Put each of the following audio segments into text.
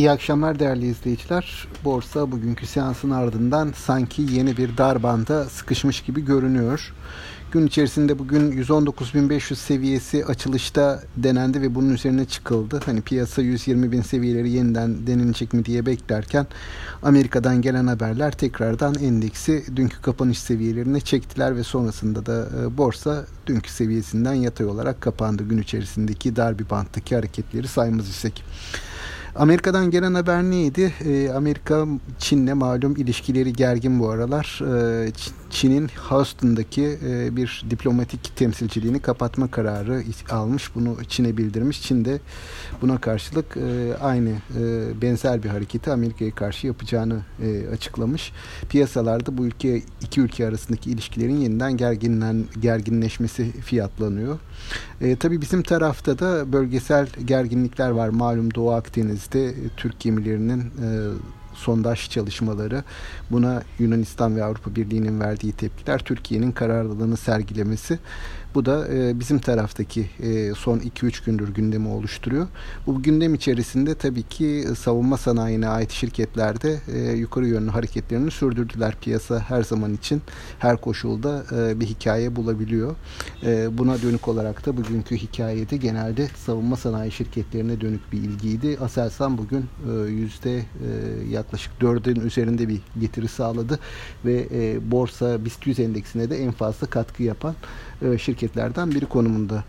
İyi akşamlar değerli izleyiciler. Borsa bugünkü seansın ardından sanki yeni bir dar banda sıkışmış gibi görünüyor. Gün içerisinde bugün 119.500 seviyesi açılışta denendi ve bunun üzerine çıkıldı. Hani piyasa 120.000 seviyeleri yeniden denilecek mi diye beklerken Amerika'dan gelen haberler tekrardan endeksi dünkü kapanış seviyelerine çektiler ve sonrasında da e, borsa dünkü seviyesinden yatay olarak kapandı. Gün içerisindeki dar bir banttaki hareketleri saymaz isek. Amerika'dan gelen haber neydi? E, Amerika Çin'le malum ilişkileri gergin bu aralar. E, Çin'in Houston'daki e, bir diplomatik temsilciliğini kapatma kararı almış. Bunu Çin'e bildirmiş. Çin de buna karşılık e, aynı e, benzer bir hareketi Amerika'ya karşı yapacağını açıklamış. Piyasalarda bu ülke iki ülke arasındaki ilişkilerin yeniden gerginlen, gerginleşmesi fiyatlanıyor. E, tabii bizim tarafta da bölgesel gerginlikler var. Malum Doğu Akdeniz'de e, Türk gemilerinin e, sondaj çalışmaları buna Yunanistan ve Avrupa Birliği'nin verdiği tepkiler Türkiye'nin kararlılığını sergilemesi bu da e, bizim taraftaki e, son 2-3 gündür gündemi oluşturuyor. Bu gündem içerisinde tabii ki savunma sanayine ait şirketlerde e, yukarı yönlü hareketlerini sürdürdüler. Piyasa her zaman için her koşulda e, bir hikaye bulabiliyor. E, buna dönük olarak da bugünkü hikayede genelde savunma sanayi şirketlerine dönük bir ilgiydi. Aselsan bugün e, yüzde e, yaklaşık 4'ün üzerinde bir getiri sağladı ve e, borsa BIST 100 endeksine de en fazla katkı yapan e, şirketlerden biri konumunda.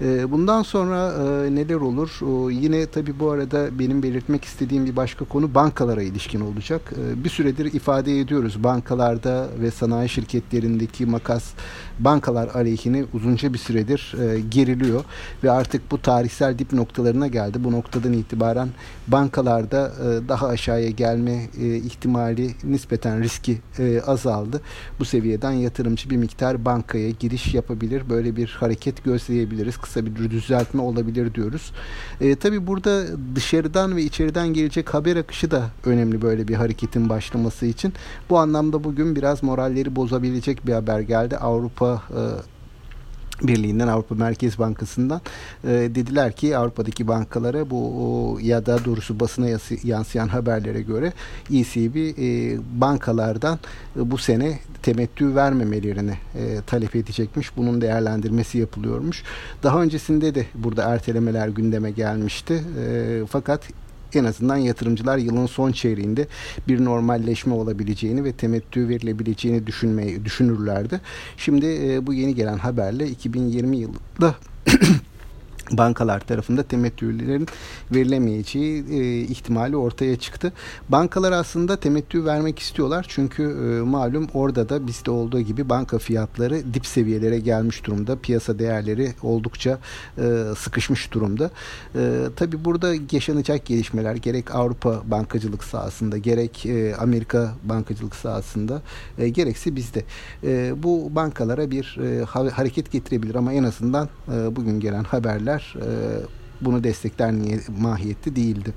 E, bundan sonra e, neler olur? Yine tabii bu arada benim belirtmek istediğim bir başka konu bankalara ilişkin olacak. Bir süredir ifade ediyoruz bankalarda ve sanayi şirketlerindeki makas bankalar aleyhine uzunca bir süredir geriliyor ve artık bu tarihsel dip noktalarına geldi. Bu noktadan itibaren bankalarda daha aşağıya gelme ihtimali nispeten riski azaldı. Bu seviyeden yatırımcı bir miktar bankaya giriş yapabilir. Böyle bir hareket gözleyebiliriz. Kısa bir düzeltme olabilir diyoruz. E, tabii burada dışarıdan ve içeriden gelecek haber akışı da önemli böyle bir hareketin başlaması için. Bu anlamda bugün biraz moralleri bozabilecek bir haber geldi. Avrupa e, Birliği'nden Avrupa Merkez Bankası'ndan e, dediler ki Avrupa'daki bankalara bu o, ya da doğrusu basına yansıyan haberlere göre ECB e, bankalardan e, bu sene temettü vermemelerini e, talep edecekmiş. Bunun değerlendirmesi yapılıyormuş. Daha öncesinde de burada ertelemeler gündeme gelmişti. E, fakat en azından yatırımcılar yılın son çeyreğinde bir normalleşme olabileceğini ve temettü verilebileceğini düşünmeyi düşünürlerdi. Şimdi e, bu yeni gelen haberle 2020 yılında bankalar tarafında temettülerin verilemeyeceği e, ihtimali ortaya çıktı. Bankalar aslında temettü vermek istiyorlar çünkü e, malum orada da bizde olduğu gibi banka fiyatları dip seviyelere gelmiş durumda. Piyasa değerleri oldukça e, sıkışmış durumda. E, Tabi burada yaşanacak gelişmeler gerek Avrupa bankacılık sahasında gerek e, Amerika bankacılık sahasında e, gerekse bizde. E, bu bankalara bir e, hareket getirebilir ama en azından e, bugün gelen haberler haberler bunu destekler niye mahiyette değildi.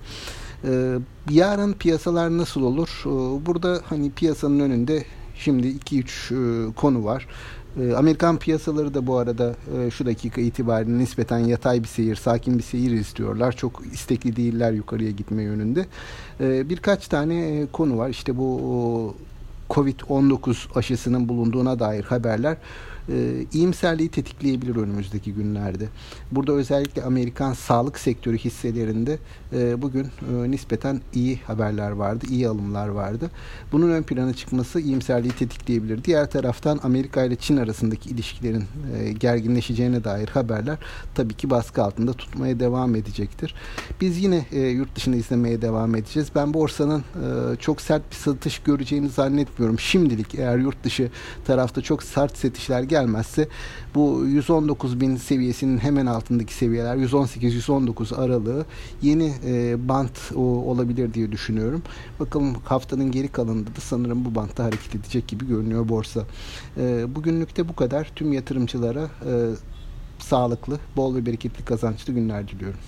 Yarın piyasalar nasıl olur? Burada hani piyasanın önünde şimdi 2-3 e, konu var. Amerikan piyasaları da bu arada şu dakika itibariyle nispeten yatay bir seyir, sakin bir seyir istiyorlar. Çok istekli değiller yukarıya gitme yönünde. Birkaç tane konu var. İşte bu Covid-19 aşısının bulunduğuna dair haberler e, iyimserliği tetikleyebilir önümüzdeki günlerde. Burada özellikle Amerikan sağlık sektörü hisselerinde e, bugün e, nispeten iyi haberler vardı, iyi alımlar vardı. Bunun ön plana çıkması iyimserliği tetikleyebilir. Diğer taraftan Amerika ile Çin arasındaki ilişkilerin e, gerginleşeceğine dair haberler tabii ki baskı altında tutmaya devam edecektir. Biz yine e, yurt dışını izlemeye devam edeceğiz. Ben borsanın e, çok sert bir satış göreceğini zannetmiyorum. Şimdilik eğer yurt dışı tarafta çok sert gel gelmezse bu 119 bin seviyesinin hemen altındaki seviyeler 118-119 aralığı yeni e, bant o, olabilir diye düşünüyorum. Bakalım haftanın geri kalanında da sanırım bu bantta hareket edecek gibi görünüyor borsa. E, bugünlükte bu kadar. Tüm yatırımcılara e, sağlıklı, bol ve bereketli kazançlı günler diliyorum.